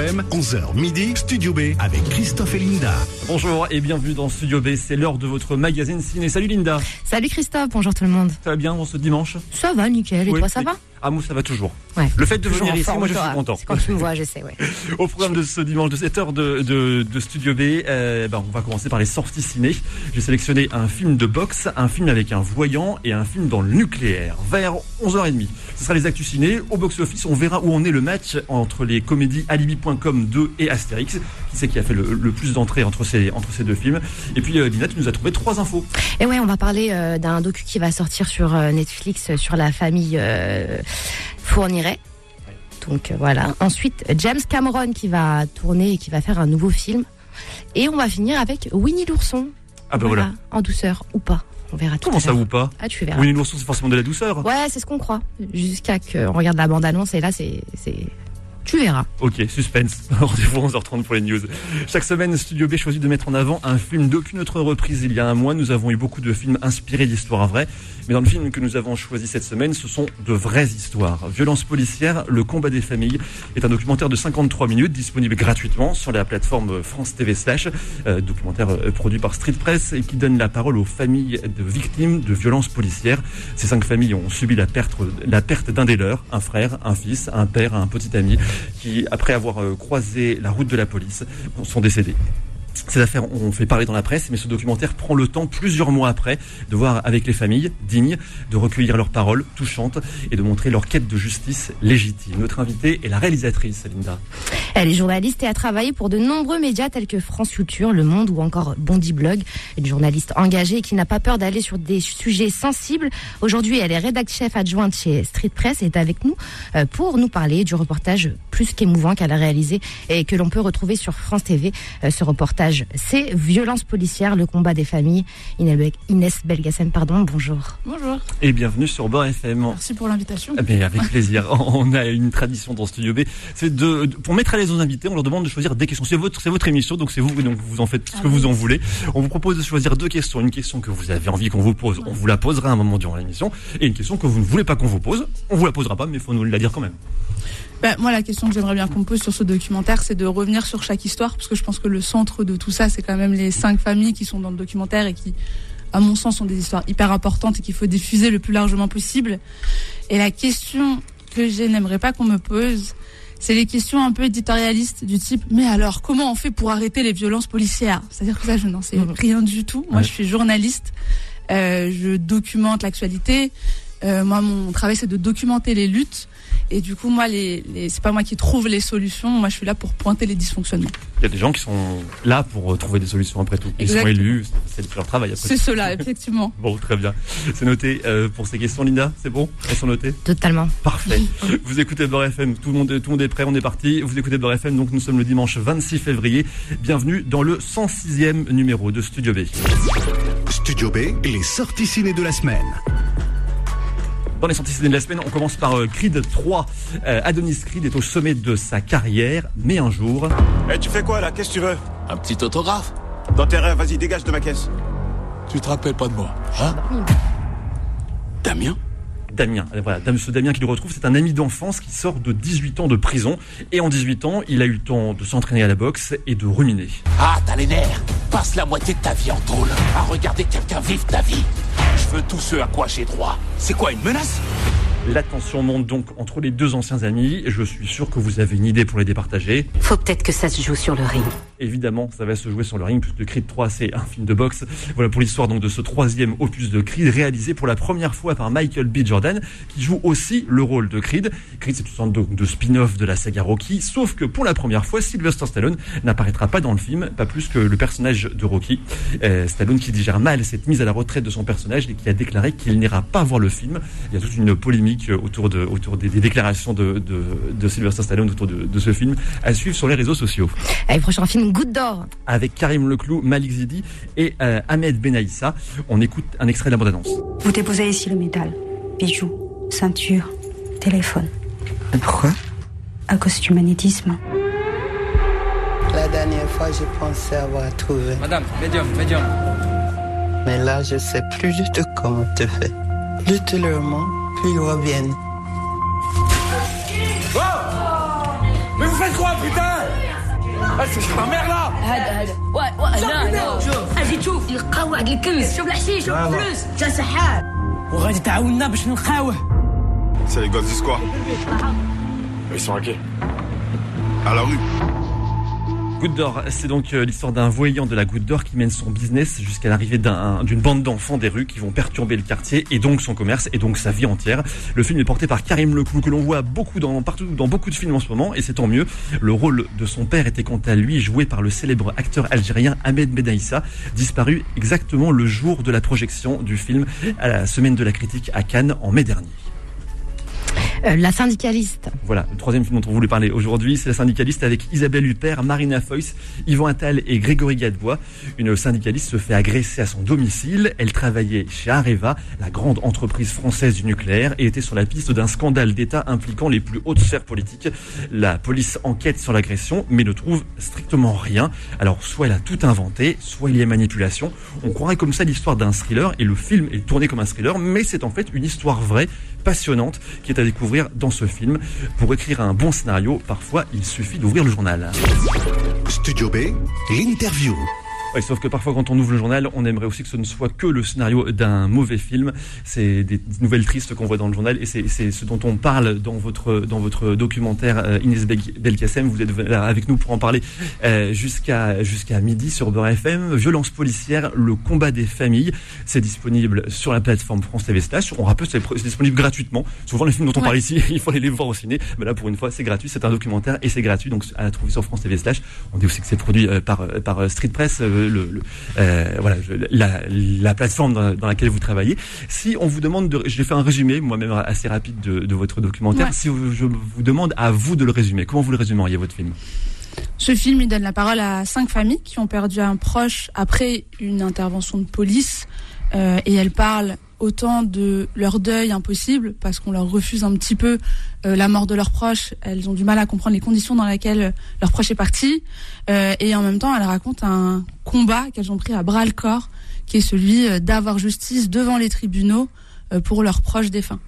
FM, 11h midi, Studio B avec Christophe et Linda. Bonjour et bienvenue dans Studio B, c'est l'heure de votre magazine ciné. Salut Linda. Salut Christophe, bonjour tout le monde. Ça va bien dans ce dimanche? Ça va, nickel. Et Oui, toi, ça va? Ah moi ça va toujours. Ouais. Le fait de Toujours venir en ici, moi je suis content. C'est quand tu me vois, je sais, ouais. Au programme de ce dimanche de 7h de, de, de Studio B, euh, ben, on va commencer par les sorties ciné. J'ai sélectionné un film de boxe, un film avec un voyant et un film dans le nucléaire. Vers 11h30. Ce sera les actus ciné. Au box-office, on verra où en est le match entre les comédies Alibi.com 2 et Astérix. Qui c'est qui a fait le, le plus d'entrées entre ces, entre ces deux films? Et puis euh, Lina, tu nous as trouvé trois infos. Et ouais, on va parler euh, d'un docu qui va sortir sur euh, Netflix sur la famille euh, Fourniret. Donc euh, voilà. Ensuite, James Cameron qui va tourner et qui va faire un nouveau film. Et on va finir avec Winnie l'ourson. Ah ben voilà. En douceur ou pas. On verra tout Comment à ça ou pas Ah, tu verras. Winnie l'ourson, c'est forcément de la douceur. Ouais, c'est ce qu'on croit. Jusqu'à qu'on regarde la bande-annonce et là, c'est. c'est- Tu verras. Ok, suspense. Rendez-vous 11h30 pour les news. Chaque semaine, Studio B choisit de mettre en avant un film d'aucune autre reprise. Il y a un mois, nous avons eu beaucoup de films inspirés d'histoires vraies. Mais dans le film que nous avons choisi cette semaine, ce sont de vraies histoires. Violence policière, le combat des familles est un documentaire de 53 minutes disponible gratuitement sur la plateforme France TV Slash. Euh, documentaire euh, produit par Street Press et qui donne la parole aux familles de victimes de violences policières. Ces cinq familles ont subi la perte, la perte d'un des leurs, un frère, un fils, un père, un petit ami, qui, après avoir euh, croisé la route de la police, sont décédés. Ces affaires ont fait parler dans la presse, mais ce documentaire prend le temps, plusieurs mois après, de voir avec les familles dignes, de recueillir leurs paroles touchantes et de montrer leur quête de justice légitime. Notre invitée est la réalisatrice, Linda. Elle est journaliste et a travaillé pour de nombreux médias tels que France Culture, Le Monde ou encore Bondy Blog. Une journaliste engagée qui n'a pas peur d'aller sur des sujets sensibles. Aujourd'hui, elle est rédactrice chef adjointe chez Street Press et est avec nous euh, pour nous parler du reportage plus qu'émouvant qu'elle a réalisé et que l'on peut retrouver sur France TV. Euh, Ce reportage, c'est Violence policière, le combat des familles. Inès Belgassen, pardon, bonjour. Bonjour, Et bienvenue sur Beurre FM. merci pour l'invitation. Eh bien, avec plaisir. On a une tradition dans Studio B. C'est de, de- pour mettre à l'aise nos invités, on leur demande de choisir des questions. C'est votre, c'est votre émission, donc c'est vous, donc vous en faites ce que Ah vous oui. en voulez. On vous propose de choisir deux questions. Une question que vous avez envie qu'on vous pose, on vous la posera à un moment durant l'émission. Et une question que vous ne voulez pas qu'on vous pose, on vous la posera pas, mais il faut nous la dire quand même. Bah, moi, la question que j'aimerais bien qu'on me pose sur ce documentaire, c'est de revenir sur chaque histoire, parce que je pense que le centre de tout ça, c'est quand même les cinq familles qui sont dans le documentaire et qui, à mon sens, sont des histoires hyper importantes et qu'il faut diffuser le plus largement possible. Et la question que je n'aimerais pas qu'on me pose, c'est les questions un peu éditorialistes du type mais alors comment on fait pour arrêter les violences policières? C'est-à-dire que ça je n'en sais Mhm. rien du tout. Moi Ouais. je suis journaliste, euh, je documente l'actualité. Euh, moi mon travail c'est de documenter les luttes et du coup moi les, les c'est pas moi qui trouve les solutions. Moi je suis là pour pointer les dysfonctionnements. Il y a des gens qui sont là pour euh, trouver des solutions après tout. Ils sont élus, c'est leur travail après C'est cela effectivement. Bon, très bien. C'est noté euh, pour ces questions, Linda. C'est bon? Elles sont notées? Totalement. Parfait. Vous écoutez Beurre FM. Tout le monde, est- tout le monde est prêt. On est parti. Vous écoutez Beurre FM. Donc nous sommes le dimanche 26 février. Bienvenue dans le 106e numéro de Studio B. Studio B, les sorties ciné de la semaine. Dans les sorties ciné de la semaine, on commence par euh, Creed 3. Euh, Adonis Creed est au sommet de sa carrière, mais un jour, Eh, tu fais quoi là? Qu'est-ce que tu veux? Un petit autographe Dans tes rêves, vas-y, dégage de ma caisse. Tu te rappelles pas de moi Hein? Damien? Damien, euh, voilà, ce Damien qui le retrouve, c'est un ami d'enfance qui sort de 18 ans de prison. Et en 18 ans, il a eu le temps de s'entraîner à la boxe et de ruminer. Ah, t'as les nerfs Passe la moitié de ta vie en tôle à regarder quelqu'un vivre ta vie. Je veux tout ce à quoi j'ai droit. C'est quoi, une menace? La tension monte donc entre les deux anciens amis. Je suis sûr que vous avez une idée pour les départager. Faut peut-être que ça se joue sur le ring. Évidemment, ça va se jouer sur le ring puisque Creed 3 c'est un film de boxe. Voilà pour l'histoire donc de ce troisième opus de Creed réalisé pour la première fois par Michael B. Jordan qui joue aussi le rôle de Creed. Creed c'est une sorte de, de spin-off de la saga Rocky, sauf que pour la première fois Sylvester Stallone n'apparaîtra pas dans le film, pas plus que le personnage de Rocky. Euh, Stallone qui digère mal cette mise à la retraite de son personnage et qui a déclaré qu'il n'ira pas voir le film. Il y a toute une polémique autour de autour des, déclarations de, de, Sylvester Stallone autour de, ce film à suivre sur les réseaux sociaux prochain film, Goutte d'or. avec Karim Leclou, Malik Zidi et euh, Ahmed Benaïssa. On écoute un extrait de la bande-annonce. Vous déposez ici le métal. Bijoux, ceinture, téléphone. Pourquoi? À cause du magnétisme. La dernière fois, je pensais avoir trouvé. Madame, médium, médium. Mais là, je sais plus du tout comment te faire. Lutte leur mot, puis ils reviennent. Mais vous faites quoi, putain? Mère là هذا هذا. هنا شوف أجي تشوف. نلقاو واحد الكنز. شوف الحشيش شوف الفلوس. انت سحاب وغادي تعاوننا باش نلقاوه. Gosses disent quoi Ils sont à quai. À la rue. Goutte d'or, c'est donc euh, l'histoire d'un voyant de la Goutte d'or qui mène son business jusqu'à l'arrivée d'un- d'une bande d'enfants des rues qui vont perturber le quartier et donc son commerce et donc sa vie entière. Le film est porté par Karim Leclou que l'on voit beaucoup dans, partout, dans beaucoup de films en ce moment et c'est tant mieux. Le rôle de son père était quant à lui joué par le célèbre acteur algérien Ahmed Benaïssa, disparu exactement le jour de la projection du film à la semaine de la critique à Cannes en mai dernier. Euh, la syndicaliste. Voilà, le troisième film dont on voulait parler aujourd'hui, c'est la syndicaliste avec Isabelle Huppert, Marina Foïs, Yvan Attal et Grégory Gadebois. Une syndicaliste se fait agresser à son domicile. Elle travaillait chez Areva, la grande entreprise française du nucléaire, et était sur la piste d'un scandale d'État impliquant les plus hautes sphères politiques. La police enquête sur l'agression, mais ne trouve strictement rien. Alors, soit elle a tout inventé, soit il y a manipulation. On croirait comme ça l'histoire d'un thriller, et le film est tourné comme un thriller, mais c'est en fait une histoire vraie, passionnante, qui est à découvrir dans ce film. Pour écrire un bon scénario, parfois, il suffit d'ouvrir le journal. Studio B, l'interview. Ouais, sauf que parfois, quand on ouvre le journal, on aimerait aussi que ce ne soit que le scénario d'un mauvais film. C'est des nouvelles tristes qu'on voit dans le journal, et c'est ce dont on parle dans votre dans votre documentaire euh, Inès Bel- Belkacem. Vous êtes là avec nous pour en parler euh, jusqu'à jusqu'à midi sur Beurre FM. Violence policière, le combat des familles. C'est disponible sur la plateforme France TV Slash. On rappelle, c'est disponible gratuitement. Souvent, les films dont on Ouais. parle ici, il faut aller les voir au ciné. Mais là, pour une fois, c'est gratuit. C'est un documentaire et c'est gratuit. Donc, à trouver sur France TV Slash. On dit aussi que c'est produit euh, par par Street Press, le, le- euh, voilà, la, la plateforme dans, dans laquelle vous travaillez. Si on vous demande de, j'ai fait un résumé moi-même assez rapide de, de votre documentaire. Ouais. Si je vous demande à vous de le résumer, comment vous le résumeriez votre film? Ce film, il donne la parole à cinq familles qui ont perdu un proche après une intervention de police. Euh, et elles parlent autant de leur deuil impossible, parce qu'on leur refuse un petit peu euh, la mort de leur proche. Elles ont du mal à comprendre les conditions dans lesquelles leur proche est parti. Euh, et en même temps, elles racontent un combat qu'elles ont pris à bras le corps, qui est celui euh, d'avoir justice devant les tribunaux pour leurs proches défunts.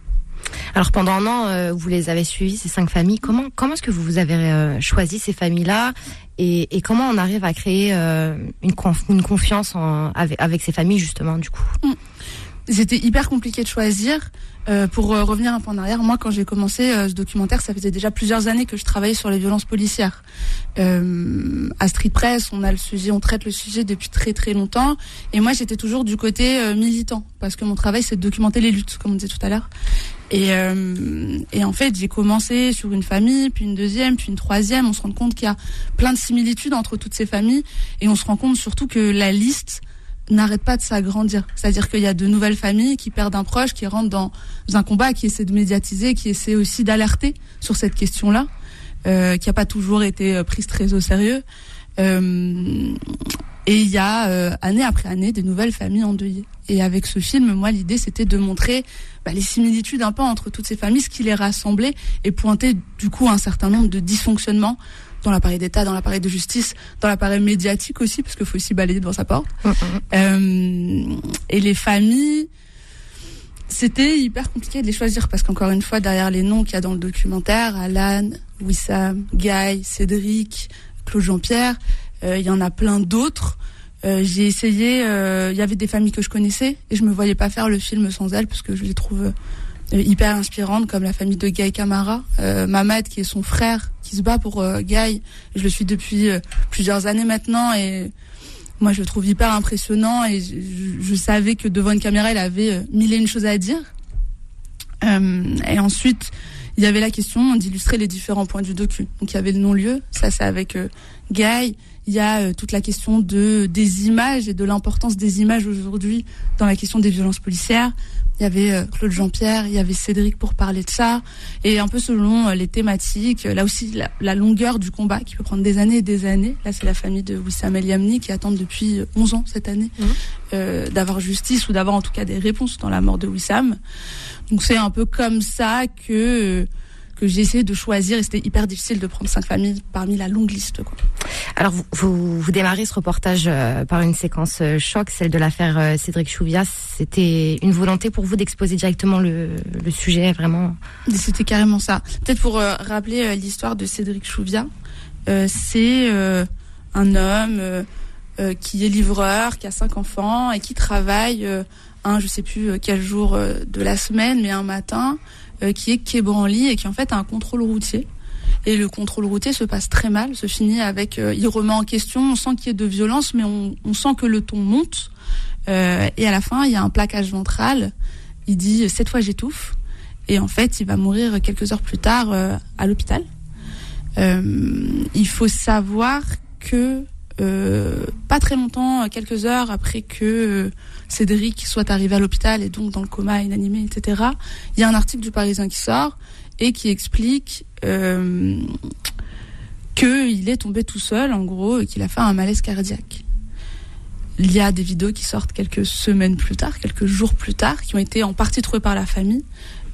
Alors pendant un an, euh, vous les avez suivis, ces cinq familles. Comment, comment est-ce que vous avez euh, choisi ces familles-là et, et comment on arrive à créer euh, une, conf- une confiance en- avec, avec ces familles, justement, du coup? C'était hyper compliqué de choisir. Euh, pour euh, revenir un peu en arrière, moi, quand j'ai commencé euh, ce documentaire, ça faisait déjà plusieurs années que je travaillais sur les violences policières. Euh, à Street Press, on a le sujet, on traite le sujet depuis très très longtemps. Et moi, j'étais toujours du côté militant, parce que mon travail, c'est de documenter les luttes, comme on disait tout à l'heure. Et, et en fait, j'ai commencé sur une famille, puis une deuxième, puis une troisième. On se rend compte qu'il y a plein de similitudes entre toutes ces familles, et on se rend compte surtout que la liste n'arrête pas de s'agrandir. C'est-à-dire qu'il y a de nouvelles familles qui perdent un proche, qui rentrent dans un combat, qui essaient de médiatiser, qui essaient aussi d'alerter sur cette question-là, euh, qui n'a pas toujours été euh, prise très au sérieux. Euh, et il y a euh, année après année des nouvelles familles endeuillées. Et avec ce film, moi, l'idée c'était de montrer bah, les similitudes un peu entre toutes ces familles, ce qui les rassemblait, et pointer du coup un certain nombre de dysfonctionnements dans l'appareil d'État, dans l'appareil de justice, dans l'appareil médiatique aussi, parce qu'il faut aussi balayer devant sa porte. Euh, et les familles, c'était hyper compliqué de les choisir parce qu'encore une fois, derrière les noms qu'il y a dans le documentaire, Alan, Wissam, Guy, Cédric, Claude Jean-Pierre, euh, il y en a plein d'autres. Euh, j'ai essayé, il y avait des familles que je connaissais et je me voyais pas faire le film sans elles parce que je les trouve hyper inspirantes, comme la famille de Guy Camara, euh, Mamad qui est son frère, qui se bat pour euh, Guy. Je le suis depuis euh, plusieurs années maintenant et moi je le trouve hyper impressionnant et je, savais que devant une caméra il avait euh, mille et une choses à dire. Euh, et ensuite il y avait la question d'illustrer les différents points du docu. Donc il y avait le non-lieu, ça c'est avec euh, Guy. Il y a euh, toute la question de des images et de l'importance des images aujourd'hui dans la question des violences policières. Il y avait euh, Claude Jean-Pierre, il y avait Cédric pour parler de ça, et un peu selon euh, les thématiques. Là aussi, la, la longueur du combat qui peut prendre des années et des années. Là, c'est la famille de Wissam El Yamni qui attendent depuis euh, 11 ans cette année euh, d'avoir justice ou d'avoir en tout cas des réponses dans la mort de Wissam. Donc c'est un peu comme ça que que j'ai essayé de choisir et c'était hyper difficile de prendre cinq familles parmi la longue liste. Quoi. Alors, vous, vous, vous démarrez ce reportage euh, par une séquence euh, choc, celle de l'affaire euh, Cédric Chouviat. C'était une volonté pour vous d'exposer directement le, le sujet, vraiment? C'était carrément ça. Peut-être pour rappeler l'histoire de Cédric Chouviat, euh, c'est un homme qui est livreur, qui a cinq enfants et qui travaille un, je sais plus quel jour de la semaine, mais un matin, qui est québranli et qui en fait a un contrôle routier. Et le contrôle routier se passe très mal, se finit avec, euh, il remet en question, on sent qu'il y a de violence, mais on, on sent que le ton monte. Euh, et à la fin, il y a un plaquage ventral. Il dit cette fois j'étouffe. Et en fait, il va mourir quelques heures plus tard euh, à l'hôpital. Euh, il faut savoir que euh, pas très longtemps, quelques heures après que euh, Cédric soit arrivé à l'hôpital et donc dans le coma inanimé, etc., il y a un article du Parisien qui sort et qui explique euh, qu'il est tombé tout seul, en gros, et qu'il a fait un malaise cardiaque. Il y a des vidéos qui sortent quelques semaines plus tard, quelques jours plus tard, qui ont été en partie trouvées par la famille.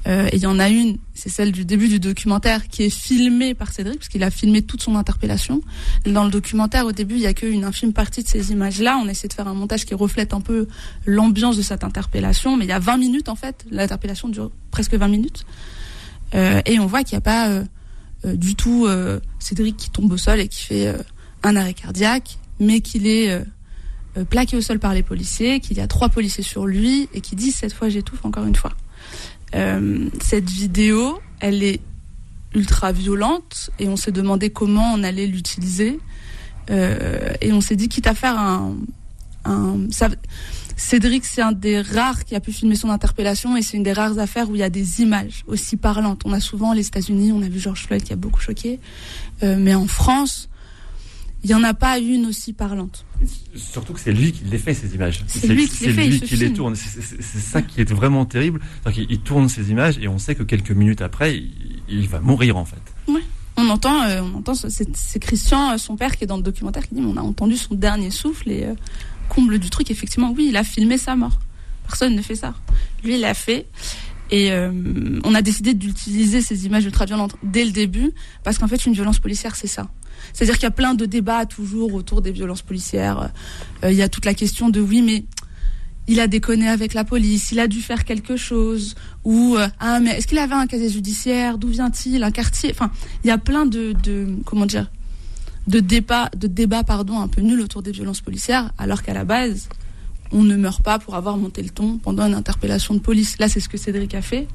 Euh, et il y en a une, c'est celle du début du documentaire, qui est filmée par Cédric, parce qu'il a filmé toute son interpellation. Dans le documentaire, au début, il y a qu'une infime partie de ces images-là. On essaie de faire un montage qui reflète un peu l'ambiance de cette interpellation, mais il y a 20 minutes en fait. L'interpellation dure presque 20 minutes. Euh, et on voit qu'il n'y a pas euh, euh, du tout euh, Cédric qui tombe au sol et qui fait euh, un arrêt cardiaque, mais qu'il est plaqué au sol par les policiers, qu'il y a trois policiers sur lui et qui dit cette fois j'étouffe encore une fois. Euh, cette vidéo, elle est ultra violente et on s'est demandé comment on allait l'utiliser. Euh, et on s'est dit, quitte à faire un. Cédric, c'est un des rares qui a pu filmer son interpellation et c'est une des rares affaires où il y a des images aussi parlantes. On a souvent les États-Unis, on a vu George Floyd qui a beaucoup choqué, euh, mais en France, il n'y en a pas une aussi parlante. Surtout que c'est lui qui les fait ces images. C'est lui qui les fait, lui il se qui les filme. tourne. C'est- ça qui est vraiment terrible. Qu'il- Il tourne ces images et on sait que quelques minutes après, il, il va mourir en fait. On entend, euh, on entend, c'est Christian, euh, son père, qui est dans le documentaire, qui dit, on a entendu son dernier souffle et euh, comble du truc, effectivement, oui, il a filmé sa mort. Personne ne fait ça. Lui, il l'a fait. Et euh, on a décidé d'utiliser ces images ultra-violentes dès le début, parce qu'en fait, une violence policière, c'est ça. C'est-à-dire qu'il y a plein de débats toujours autour des violences policières. Euh, il y a toute la question de oui, mais il a déconné avec la police, il a dû faire quelque chose, ou euh, ah mais est-ce qu'il avait un casier judiciaire, d'où vient-il, un quartier, enfin il y a plein de, comment dire, de débats, de un peu nuls autour des violences policières, alors qu'à la base on ne meurt pas pour avoir monté le ton pendant une interpellation de police. Là c'est ce que Cédric a fait,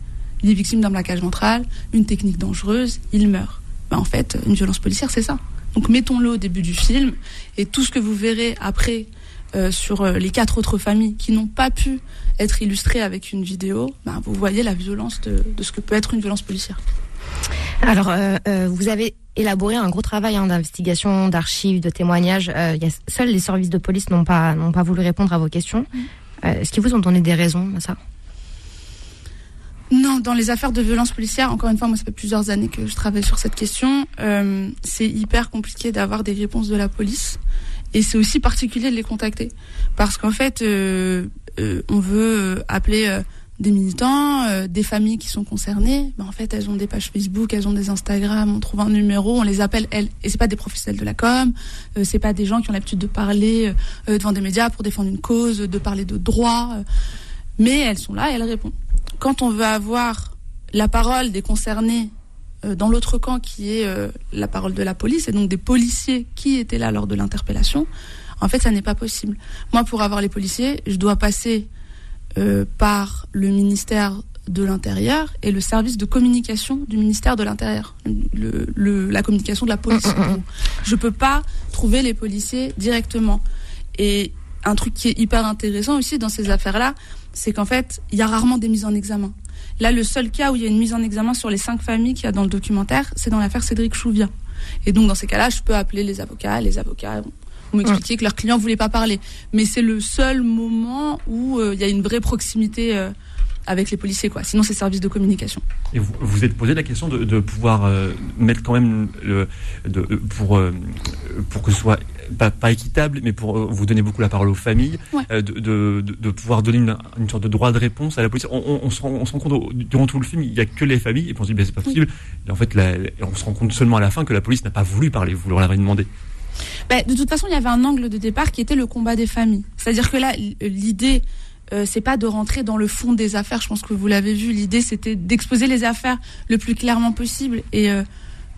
il est victime d'un plaquage ventral, une technique dangereuse, il meurt. Ben, en fait une violence policière c'est ça. Donc mettons-le au début du film et tout ce que vous verrez après euh, sur euh, les quatre autres familles qui n'ont pas pu être illustrées avec une vidéo, ben, vous voyez la violence de, de ce que peut être une violence policière. Alors, euh, euh, vous avez élaboré un gros travail hein, d'investigation, d'archives, de témoignages. Il y a, seuls les services de police n'ont pas, n'ont pas voulu répondre à vos questions. Euh, Est-ce qu'ils vous ont donné des raisons à ça? Non, dans les affaires de violence policière, encore une fois, moi ça fait plusieurs années que je travaille sur cette question. euh, c'est hyper compliqué d'avoir des réponses de la police et c'est aussi particulier de les contacter parce qu'en fait, euh, euh, on veut euh, appeler euh, des militants, euh, des familles qui sont concernées. Ben, en fait, elles ont des pages Facebook, elles ont des Instagram. On trouve un numéro, on les appelle elles. Et c'est pas des professionnels de la com, c'est pas des gens qui ont l'habitude de parler devant des médias pour défendre une cause, de parler de droit. euh, mais elles sont là et elles répondent. Quand on veut avoir la parole des concernés euh, dans l'autre camp qui est euh, la parole de la police et donc des policiers qui étaient là lors de l'interpellation, en fait ça n'est pas possible. Moi pour avoir les policiers, je dois passer euh, par le ministère de l'Intérieur et le service de communication du ministère de l'Intérieur, le, le- la communication de la police. en gros. Je peux pas trouver les policiers directement. Et un truc qui est hyper intéressant aussi dans ces affaires-là, c'est qu'en fait, il y a rarement des mises en examen. Là, le seul cas où il y a une mise en examen sur les cinq familles qu'il y a dans le documentaire, c'est dans l'affaire Cédric Chouviat. Et donc, dans ces cas-là, je peux appeler les avocats. Les avocats vont m'expliquer que leurs clients voulaient pas parler. Mais c'est le seul moment où euh, il y a une vraie proximité euh, avec les policiers, quoi. Sinon, c'est service de communication. Et vous vous êtes posé la question de, de pouvoir euh, mettre quand même le, de, pour, euh, pour que ce soit pas, pas équitable, mais pour euh, vous donner beaucoup la parole aux familles, Ouais. euh, de, de, pouvoir donner une, une sorte de droit de réponse à la police. On, on- on se, rend, on se rend compte durant tout le film, il n'y a que les familles, et puis on se dit, ben, c'est pas possible. Et en fait, la- on se rend compte seulement à la fin que la police n'a pas voulu parler, vous leur l'avez demandé. Ben, de toute façon, il y avait un angle de départ qui était le combat des familles. C'est-à-dire que là, l'idée, euh, c'est pas de rentrer dans le fond des affaires. Je pense que vous l'avez vu. L'idée, c'était d'exposer les affaires le plus clairement possible et euh,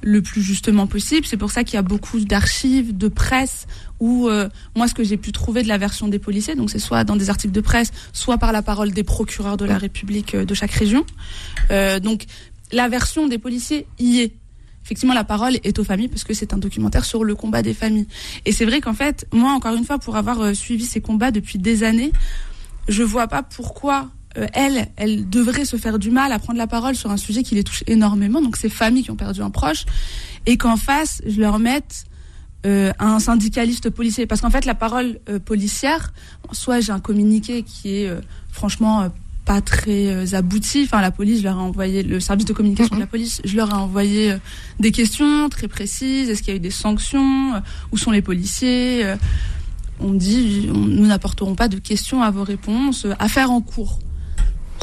le plus justement possible. C'est pour ça qu'il y a beaucoup d'archives, de presse, où euh, moi, ce que j'ai pu trouver de la version des policiers, donc c'est soit dans des articles de presse, soit par la parole des procureurs de la République de chaque région. donc, la version des policiers y est effectivement, la parole est aux familles parce que c'est un documentaire sur le combat des familles. Et c'est vrai qu'en fait, moi, encore une fois, pour avoir suivi ces combats depuis des années, je vois pas pourquoi euh, elle, elle devrait se faire du mal à prendre la parole sur un sujet qui les touche énormément. Donc, ces familles qui ont perdu un proche, et qu'en face, je leur mette euh, un syndicaliste policier. Parce qu'en fait, la parole policière, soit j'ai un communiqué qui est franchement pas très euh, abouti. Enfin, la police, je leur ai envoyé, le service de communication de la police, je leur ai envoyé euh, des questions très précises. Est-ce qu'il y a eu des sanctions? Euh, Où sont les policiers? On dit, nous n'apporterons pas de questions à vos réponses. Affaire en cours.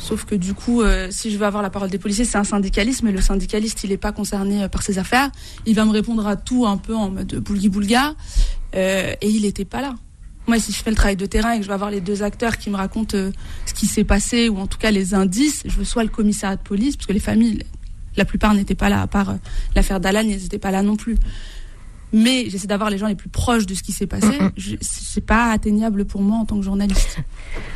Sauf que du coup, si je veux avoir la parole des policiers, c'est un syndicaliste, mais le syndicaliste, il n'est pas concerné par ces affaires. Il va me répondre à tout un peu en mode boulgui-boulga. et il n'était pas là. Moi, si je fais le travail de terrain et que je vais avoir les deux acteurs qui me racontent euh, ce qui s'est passé, ou en tout cas les indices, je veux soit le commissariat de police, parce que les familles, la plupart n'étaient pas là, à part euh, l'affaire d'Alan, ils n'étaient pas là non plus mais j'essaie d'avoir les gens les plus proches de ce qui s'est passé. C'est pas atteignable pour moi en tant que journaliste.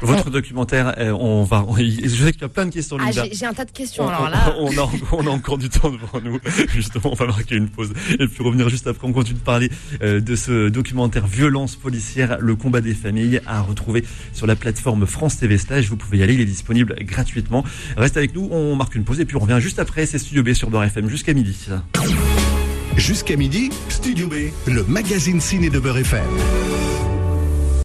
Votre documentaire, euh, on va. je sais qu'il y a plein de questions. Ah, J'ai un tas de questions. On, alors là, on, a, on, a, encore du temps devant nous. Justement, on va marquer une pause et puis revenir juste après. On continue de parler euh, de ce documentaire Violence policière, le combat des familles, à retrouver sur la plateforme France TV Stage. Vous pouvez y aller, il est disponible gratuitement. Reste avec nous. On marque une pause et puis on revient juste après. C'est Studio B sur Beurre FM jusqu'à midi. Jusqu'à midi, Studio B, le magazine ciné de Beurre FM.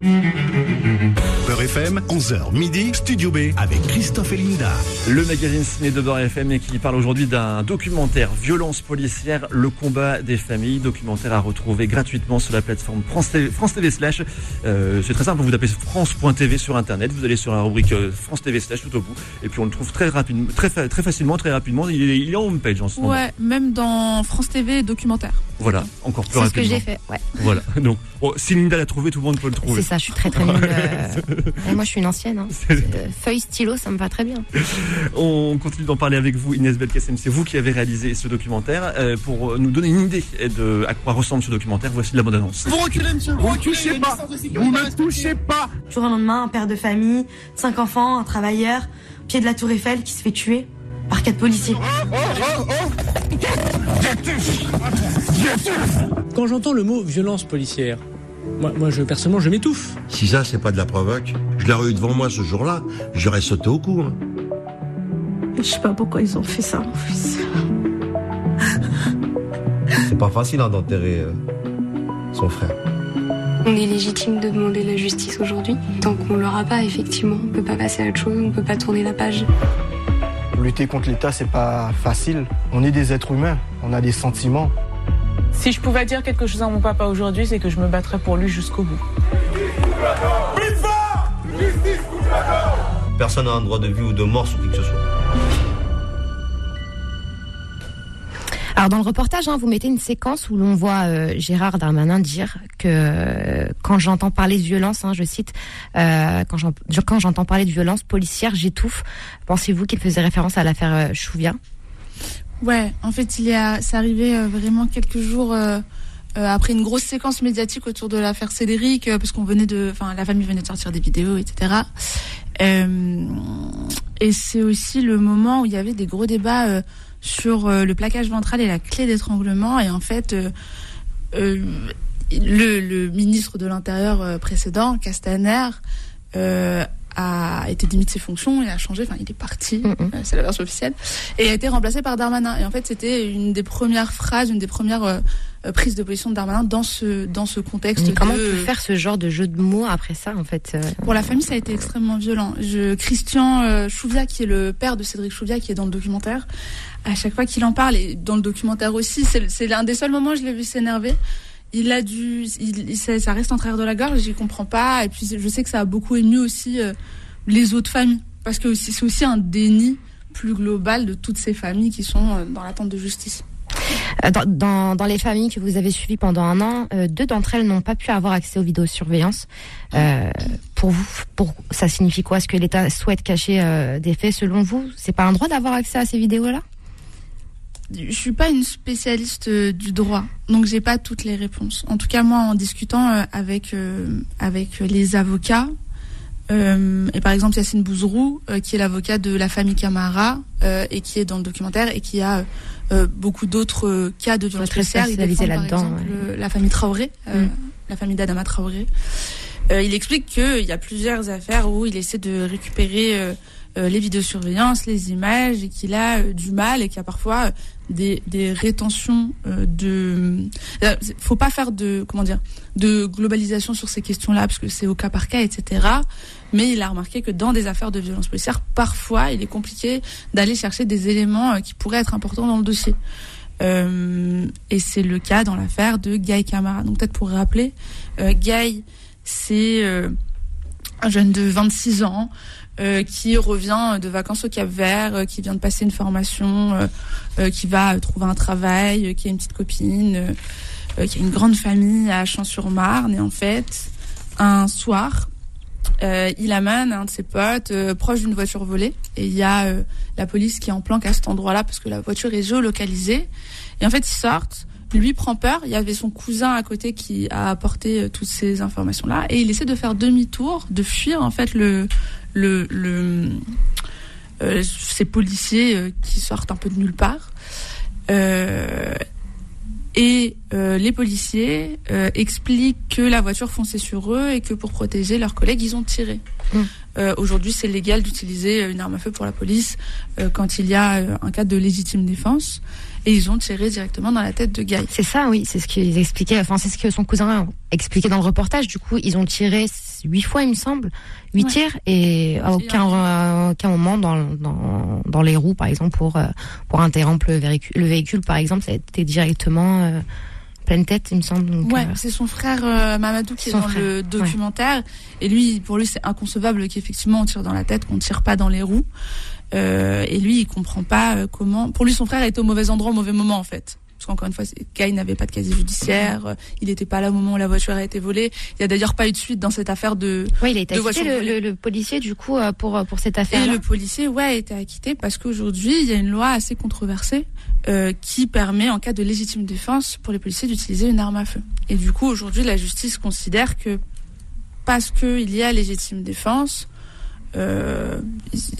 Beurre FM, 11h midi, Studio B avec Christophe et Linda. Le magazine ciné de Beurre FM qui parle aujourd'hui d'un documentaire Violence policière, le combat des familles. Documentaire à retrouver gratuitement sur la plateforme France TV, France TV Slash. Euh, c'est très simple, vous tapez France.tv sur internet, vous allez sur la rubrique euh, France TV Slash tout au bout, et puis on le trouve très rapidement, très, très facilement, très rapidement. Il est, il est en homepage en ce moment. Ouais, même dans France TV documentaire. Voilà, encore plus c'est ce rapidement. que j'ai fait. Ouais. Voilà. Donc, bon, si Linda l'a trouvé, tout le monde peut le trouver. C'est ça, je suis très très nulle. euh, moi, je suis une ancienne. Hein. Euh, Feuille, stylo, ça me va très bien. On continue d'en parler avec vous, Inès Belkacem. C'est vous qui avez réalisé ce documentaire. Euh, pour nous donner une idée de à quoi ressemble ce documentaire, voici la bande-annonce. Vous reculez, monsieur. Vous touchez pas. Vous ne touchez pas. Jour au lendemain, un père de famille, cinq enfants, un travailleur, pied de la Tour Eiffel qui se fait tuer par quatre policiers. Oh, oh, oh. Quand j'entends le mot violence policière, moi, moi je, personnellement, je m'étouffe. Si ça, c'est pas de la provoque, je l'aurais eu devant moi ce jour-là, j'aurais sauté au cou. Hein. Je sais pas pourquoi ils ont fait ça, en plus. C'est pas facile hein, d'enterrer euh, son frère. On est légitime de demander la justice aujourd'hui. Tant qu'on l'aura pas, effectivement, on peut pas passer à autre chose, on peut pas tourner la page. Lutter contre l'État, c'est pas facile. On est des êtres humains, on a des sentiments. Si je pouvais dire quelque chose à mon papa aujourd'hui, c'est que je me battrais pour lui jusqu'au bout. Personne n'a un droit de vie ou de mort sur qui que ce soit. Alors dans le reportage, hein, vous mettez une séquence où l'on voit euh, Gérard Darmanin dire que euh, quand j'entends parler de violence, hein, je cite, euh, quand j'en- quand j'entends parler de violence policière, j'étouffe. Pensez-vous qu'il faisait référence à l'affaire Chouviat Ouais, en fait, il est à- c'est arrivé vraiment quelques jours après une grosse séquence médiatique autour de l'affaire Cédric, parce qu'on venait de, enfin, la famille venait de sortir des vidéos, etc. Et c'est aussi le moment où il y avait des gros débats sur euh, le plaquage ventral et la clé d'étranglement. Et en fait, euh, euh, le, le ministre de l'Intérieur précédent, Castaner, euh, a été démis de ses fonctions et a changé, enfin il est parti, euh, c'est la version officielle, et a été remplacé par Darmanin. Et en fait c'était une des premières phrases, une des premières euh, euh, prises de position de Darmanin dans ce, dans ce contexte. Mais Comment on peut faire ce genre de jeu de mots après ça, en fait euh, pour la famille, ça a été extrêmement violent. Je, Christian euh, Chouvia, qui est le père de Cédric Chouvia, qui est dans le documentaire, à chaque fois qu'il en parle, et dans le documentaire aussi, c'est l'un des seuls moments où je l'ai vu s'énerver. Il a dû, il, ça reste en travers de la gorge, j'y comprends pas. Et puis je sais que ça a beaucoup ému aussi euh, les autres familles, parce que c'est c'est aussi un déni plus global de toutes ces familles qui sont euh, dans l'attente de justice. Euh, Dans, les familles que vous avez suivies pendant un an, euh, deux d'entre elles n'ont pas pu avoir accès aux vidéosurveillance. Euh, pour vous, ça signifie quoi? Est-ce que l'État souhaite cacher euh, des faits selon vous? C'est pas un droit d'avoir accès à ces vidéos-là? Je suis pas une spécialiste du droit, donc j'ai pas toutes les réponses. En tout cas, moi, en discutant avec avec les avocats, euh, et par exemple Yacine Bouzrou, euh, qui est l'avocat de la famille Camara euh, et qui est dans le documentaire et qui a beaucoup d'autres cas de violence policière. Il spécialisé défend, par là-dedans, exemple, ouais. la famille Traoré, Mm. la famille d'Adama Traoré. Il explique qu'il y a plusieurs affaires où il essaie de récupérer les vidéosurveillances, les images, et qu'il a euh, du mal et qu'il y a parfois euh, des, des rétentions euh, de. Euh, faut pas faire de comment dire de globalisation sur ces questions-là parce que c'est au cas par cas, etc. Mais il a remarqué que dans des affaires de violence policière, parfois, il est compliqué d'aller chercher des éléments euh, qui pourraient être importants dans le dossier. Euh, et c'est le cas dans l'affaire de Guy Camara. Donc peut-être pour rappeler, euh, Guy, c'est euh, un jeune de 26 ans euh, qui revient de vacances au Cap Vert, euh, qui vient de passer une formation, euh, euh, qui va trouver un travail, euh, qui a une petite copine, euh, qui a une grande famille à Champs-sur-Marne. Et en fait, un soir, il amène un de ses potes proche d'une voiture volée. Et il y a la police qui est en planque à cet endroit-là parce que la voiture est géolocalisée. Et en fait ils sortent lui prend peur. Il y avait son cousin à côté qui a apporté euh, toutes ces informations là et il essaie de faire demi-tour de fuir en fait le le, le euh, ces policiers euh, qui sortent un peu de nulle part. Et les policiers expliquent que la voiture fonçait sur eux et que pour protéger leurs collègues, ils ont tiré. Euh, Aujourd'hui, c'est légal d'utiliser une arme à feu pour la police euh, quand il y a euh, un cas de légitime défense. Et ils ont tiré directement dans la tête de Guy. C'est ça, oui, c'est ce qu'ils expliquaient. Enfin, c'est ce que son cousin expliquait dans le reportage. Du coup, ils ont tiré huit fois, il me semble, huit Ouais. tirs, et à aucun, à aucun moment dans, dans, dans les roues, par exemple, pour, euh, pour interrompre le véhicule, le véhicule, par exemple, ça a été directement euh, pleine tête, il me semble. Donc, Ouais, euh, c'est son frère euh, Mamadou qui est dans frère, le ouais. documentaire. Et lui, pour lui, c'est inconcevable qu'effectivement on tire dans la tête, qu'on tire pas dans les roues. Euh, et lui, il comprend pas euh, comment. Pour lui, son frère était au mauvais endroit au mauvais moment, en fait. Parce qu'encore une fois, Guy n'avait pas de casier judiciaire, euh, il n'était pas là au moment où la voiture a été volée. Il y a d'ailleurs pas eu de suite dans cette affaire de. ouais, il a été acquitté, le, volée. le, le policier, du coup, euh, pour, pour cette Et affaire-là. le policier, ouais, a été acquitté parce qu'aujourd'hui, il y a une loi assez controversée euh, qui permet, en cas de légitime défense, pour les policiers d'utiliser une arme à feu. Et du coup, aujourd'hui, la justice considère que parce qu'il y a légitime défense, euh,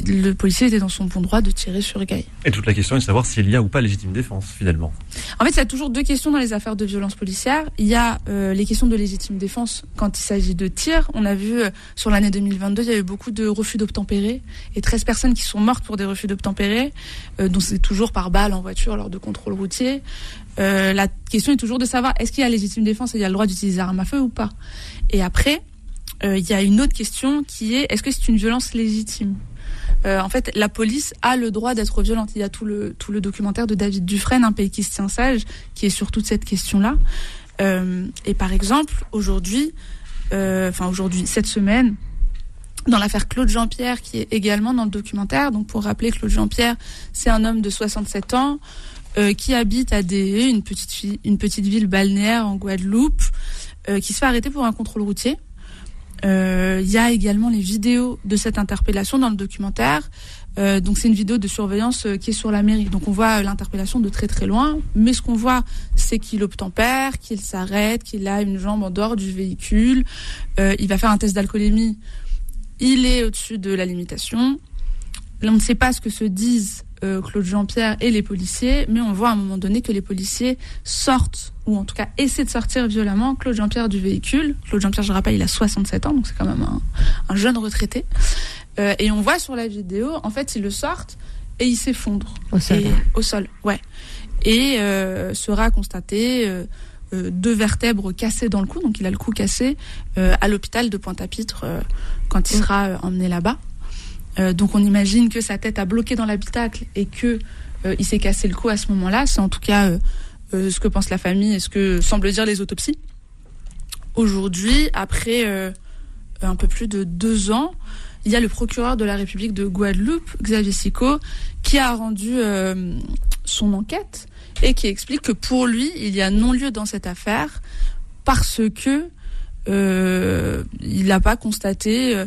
le policier était dans son bon droit de tirer sur Guy. Et toute la question est de savoir s'il y a ou pas légitime défense, finalement. En fait, il y a toujours deux questions dans les affaires de violence policière. Il y a euh, les questions de légitime défense quand il s'agit de tir. On a vu euh, sur l'année 2022, il y a eu beaucoup de refus d'obtempérer et 13 personnes qui sont mortes pour des refus d'obtempérer, dont c'est toujours par balle en voiture lors de contrôle routier. Euh, la question est toujours de savoir est-ce qu'il y a légitime défense et il y a le droit d'utiliser arme à feu ou pas? Et après, il y a une autre question qui est est-ce que c'est une violence légitime? Euh, en fait, la police a le droit d'être violente. Il y a tout le, tout le documentaire de David Dufresne, Un pays qui se tient sage, qui est sur toute cette question-là. Euh, et par exemple, aujourd'hui, euh, enfin aujourd'hui, cette semaine, dans l'affaire Claude Jean-Pierre, qui est également dans le documentaire. Donc, pour rappeler, Claude Jean-Pierre, c'est un homme de 67 ans euh, qui habite à des une petite, une petite ville balnéaire en Guadeloupe, euh, qui se fait arrêter pour un contrôle routier. Euh, Il y a également les vidéos de cette interpellation dans le documentaire. Euh, donc c'est une vidéo de surveillance euh, qui est sur la mairie. Donc on voit l'interpellation de très très loin, mais ce qu'on voit, c'est qu'il obtempère, qu'il s'arrête, qu'il a une jambe en dehors du véhicule. Il va faire un test d'alcoolémie. Il est au-dessus de la limitation. Là, on ne sait pas ce que se disent euh, Claude Jean-Pierre et les policiers, mais on voit à un moment donné que les policiers sortent, ou en tout cas essaient de sortir violemment Claude Jean-Pierre du véhicule. Claude Jean-Pierre, je rappelle, il a 67 ans, donc c'est quand même un, un jeune retraité. Euh, et on voit sur la vidéo, en fait, ils le sortent et il s'effondre. Au sol, Et- ouais. Au sol, ouais. Et euh, sera constaté euh, deux vertèbres cassées dans le cou, donc il a le cou cassé à l'hôpital de Pointe-à-Pitre quand il sera euh, emmené là-bas. Euh, donc on imagine que sa tête a bloqué dans l'habitacle et que euh, il s'est cassé le cou à ce moment-là. C'est en tout cas euh, ce que pense la famille et ce que semblent dire les autopsies. Aujourd'hui, après un peu plus de deux ans, il y a le procureur de la République de Guadeloupe, Xavier Sicot, qui a rendu son enquête et qui explique que pour lui, il y a non-lieu dans cette affaire parce que il n'a pas constaté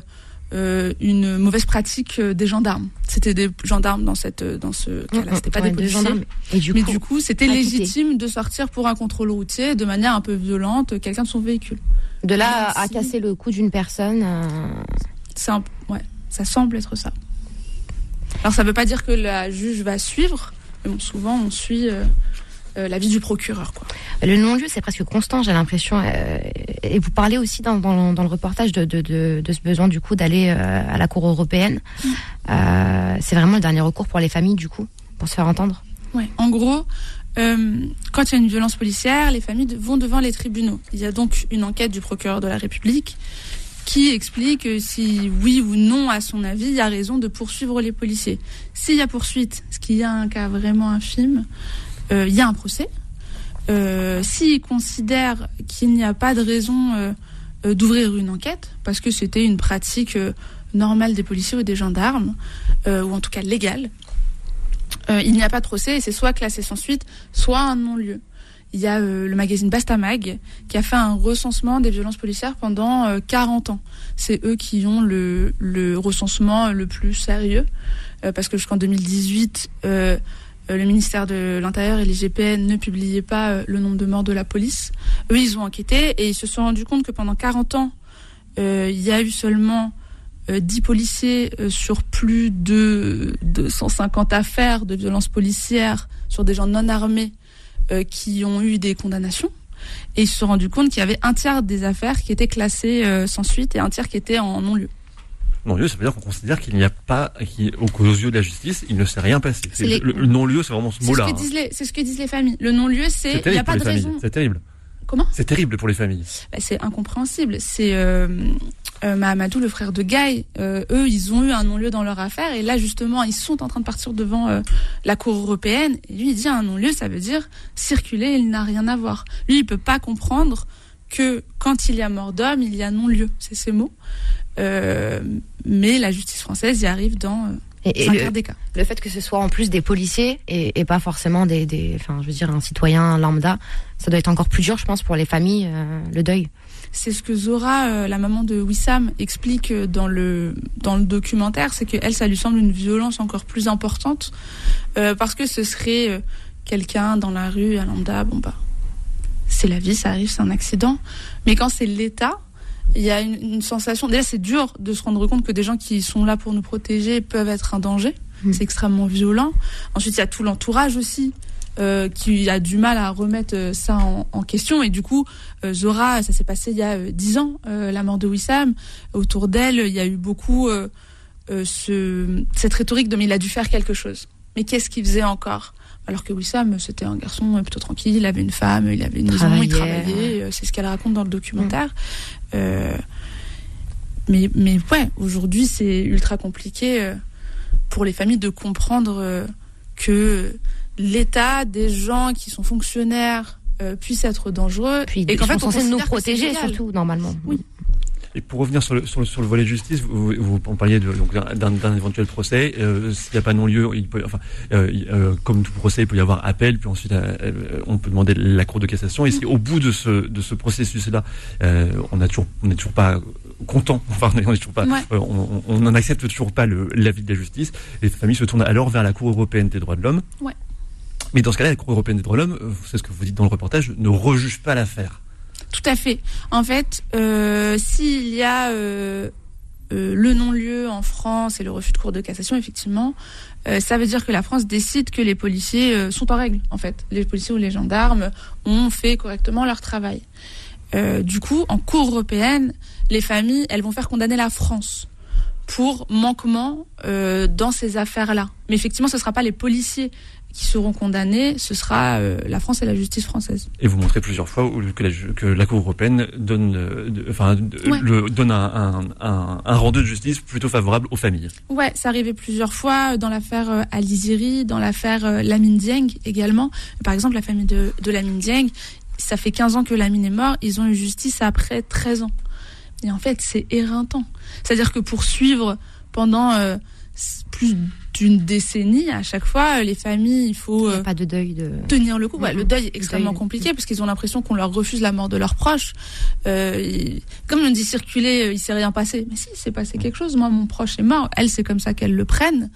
euh, euh, une mauvaise pratique euh, des gendarmes. C'était des gendarmes dans cette dans ce cas-là, c'était pas Ouais, des des policiers. gendarmes. Et du mais coup, du coup, c'était légitime de sortir pour un contrôle routier de manière un peu violente quelqu'un de son véhicule. De là à casser le cou d'une personne. euh, C'est un- ouais, ça semble être ça. Alors ça veut pas dire que la juge va suivre, mais bon, souvent on suit euh, euh, l'avis du procureur. Quoi. Le non-lieu, c'est presque constant, j'ai l'impression. euh, Et vous parlez aussi dans, dans, dans le reportage de, de, de, de ce besoin, du coup, d'aller euh, à la Cour européenne. Euh, c'est vraiment le dernier recours pour les familles, du coup, pour se faire entendre? Ouais. En gros, euh, quand il y a une violence policière, les familles vont devant les tribunaux. Il y a donc une enquête du procureur de la République qui explique euh, si oui ou non, à son avis, il y a raison de poursuivre les policiers. S'il y a poursuite, ce qui a un cas vraiment infime, euh, il y a un procès. Euh, S'il considère qu'il n'y a pas de raison euh, euh, d'ouvrir une enquête, parce que c'était une pratique euh, normale des policiers ou des gendarmes, euh, ou en tout cas légale, euh, il n'y a pas de procès et c'est soit classé sans suite, soit un non-lieu. Il y a euh, le magazine Bastamag qui a fait un recensement des violences policières pendant euh, 40 ans. C'est eux qui ont le, recensement le plus sérieux euh, parce que jusqu'en 2018, euh, euh, le ministère de l'Intérieur et les GPN ne publiaient pas euh, le nombre de morts de la police. Eux, ils ont enquêté et ils se sont rendus compte que pendant 40 ans, euh, il y a eu seulement euh, 10 policiers euh, sur plus de 250 affaires de violences policières sur des gens non armés euh, qui ont eu des condamnations. Et ils se sont rendus compte qu'il y avait un tiers des affaires qui étaient classées euh, sans suite et un tiers qui étaient en non-lieu. Non-lieu, ça veut dire qu'on considère qu'il n'y a pas, qu'il- aux aux yeux de la justice, il ne s'est rien passé. C'est les- Le, le non-lieu, c'est vraiment ce mot-là. hein. c'est ce que disent les familles. Le non-lieu, c'est il n'y a pas de les familles. raison. C'est terrible. Comment? C'est terrible pour les familles. Bah, c'est incompréhensible. C'est euh, euh, Mahamadou, le frère de Guy. euh, eux, ils ont eu un non-lieu dans leur affaire et là, justement, ils sont en train de partir devant la Cour européenne. Et lui, il dit un non-lieu, ça veut dire circuler, il n'a rien à voir. Lui, il peut pas comprendre que quand il y a mort d'homme, il y a non-lieu. C'est ces mots. Euh, mais la justice française y arrive dans euh, Et, et le, des cas. le fait que ce soit en plus des policiers et, et pas forcément des, des, enfin, je veux dire, un citoyen lambda, ça doit être encore plus dur, je pense, pour les familles, euh, le deuil. C'est ce que Zora, euh, la maman de Wissam, explique dans le dans le documentaire, c'est que elle, ça lui semble une violence encore plus importante euh, parce que ce serait quelqu'un dans la rue, à lambda, bon bah, c'est la vie, ça arrive, c'est un accident. Mais quand c'est l'État, il y a une, une sensation. Déjà, c'est dur de se rendre compte que des gens qui sont là pour nous protéger peuvent être un danger. C'est extrêmement violent. Ensuite, il y a tout l'entourage aussi. euh, qui a du mal à remettre euh, ça en, en question et du coup euh, Zora ça s'est passé il y a euh, dix ans la mort de Wissam autour d'elle il y a eu beaucoup ce, cette rhétorique de mais il a dû faire quelque chose mais qu'est-ce qu'il faisait encore? Alors que Wissam c'était un garçon plutôt tranquille il avait une femme il avait une maison il Travaillait, c'est ce qu'elle raconte dans le documentaire Euh, mais mais ouais aujourd'hui c'est ultra compliqué euh, pour les familles de comprendre euh, que l'État des gens qui sont fonctionnaires puissent être dangereux Puis et qu'en fait on censés nous considère que protéger, surtout, normalement. Oui. Et pour revenir sur le, sur le, sur le volet de justice, vous, vous, vous parliez d'un, éventuel procès. Euh, s'il n'y a pas non-lieu, il peut, enfin, euh, euh, comme tout procès, il peut y avoir appel, puis ensuite on peut demander la Cour de cassation. Et si au bout de ce, de ce processus-là, on n'a toujours, on n'est toujours pas content, enfin, on pas, Ouais. euh, on on n'en accepte toujours pas l'avis de la justice, les familles se tournent alors vers la Cour européenne des droits de l'homme. Ouais. Mais dans ce cas-là, la Cour européenne des droits de l'homme, c'est ce que vous dites dans le reportage, ne rejuge pas l'affaire. Tout à fait. En fait, euh, s'il y a euh, euh, le non-lieu en France et le refus de cour de cassation, effectivement, ça veut dire que la France décide que les policiers sont en règle, en fait. Les policiers ou les gendarmes ont fait correctement leur travail. Du coup, en cour européenne, les familles, elles vont faire condamner la France pour manquement dans ces affaires-là. Mais effectivement, ce ne sera pas les policiers qui seront condamnés, ce sera euh, la France et la justice française. Et vous montrez plusieurs fois que la, que la Cour européenne donne, euh, de- enfin, de- Ouais. le, donne un, un, un, un rendu de justice plutôt favorable aux familles. Ouais, ça arrivait plusieurs fois dans l'affaire euh, Aliziri, dans l'affaire euh, Lamine Dieng également. Par exemple, la famille de, de Lamine Dieng, ça fait 15 ans que Lamine est mort, ils ont eu justice après 13 ans. Et en fait, c'est éreintant. C'est-à-dire que pour suivre pendant euh, plus d'une décennie, à chaque fois, les familles, il faut pas de deuil de tenir le coup. Ouais, le deuil est extrêmement Deuil. compliqué parce qu'ils ont l'impression qu'on leur refuse la mort de leurs proches. Euh, il- comme on dit circuler, euh, il s'est rien passé. Mais si, il s'est passé quelque chose. Moi, mon proche est mort. Elle, c'est comme ça qu'elle le prenne.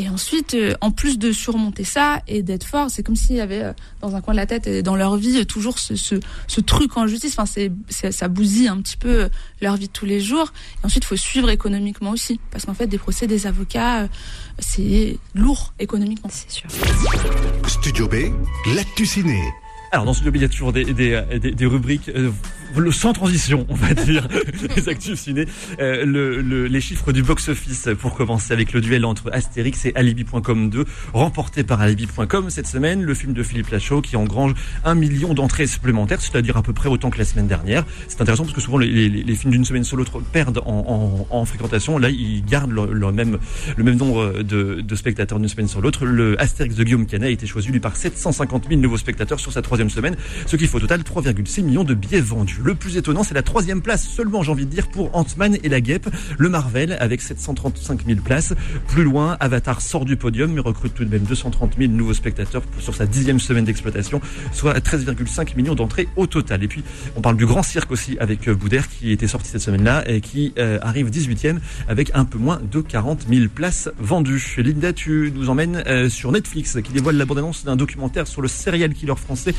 Et ensuite, euh, en plus de surmonter ça et d'être fort, c'est comme s'il y avait euh, dans un coin de la tête et dans leur vie euh, toujours ce, ce, ce truc en justice. Enfin, c'est, c'est- ça bousille un petit peu leur vie de tous les jours. Et ensuite, il faut suivre économiquement aussi, parce qu'en fait, des procès, des avocats, euh, c'est lourd économiquement. C'est sûr. Studio B, l'actu ciné. Alors dans ce club, il y a toujours des, des, des, des rubriques euh, le, sans transition, on va dire, les actus ciné. Euh, le, le- les chiffres du box-office pour commencer avec le duel entre Astérix et Alibi.com 2, remporté par Alibi.com cette semaine. Le film de Philippe Lachaud qui engrange un million d'entrées supplémentaires, c'est-à-dire à peu près autant que la semaine dernière. C'est intéressant parce que souvent les, les- les films d'une semaine sur l'autre perdent en, en, en fréquentation. Là, ils gardent le, même, le même nombre de, de spectateurs d'une semaine sur l'autre. Le Astérix de Guillaume Canet a été choisi lui par 750 000 nouveaux spectateurs sur sa troisième semaine, ce qui fait au total 3,6 millions de billets vendus. Le plus étonnant, c'est la troisième place seulement, j'ai envie de dire, pour Ant-Man et la Guêpe, le Marvel, avec 735 000 places. Plus loin, Avatar sort du podium, mais recrute tout de même 230 000 nouveaux spectateurs sur sa dixième semaine d'exploitation, soit 13,5 millions d'entrées au total. Et puis, on parle du Grand Cirque aussi avec euh, Boudère, qui était sorti cette semaine-là et qui euh, arrive 18e avec un peu moins de 40 000 places vendues. Linda, tu nous emmènes euh, sur Netflix, qui dévoile la d'un documentaire sur le serial killer français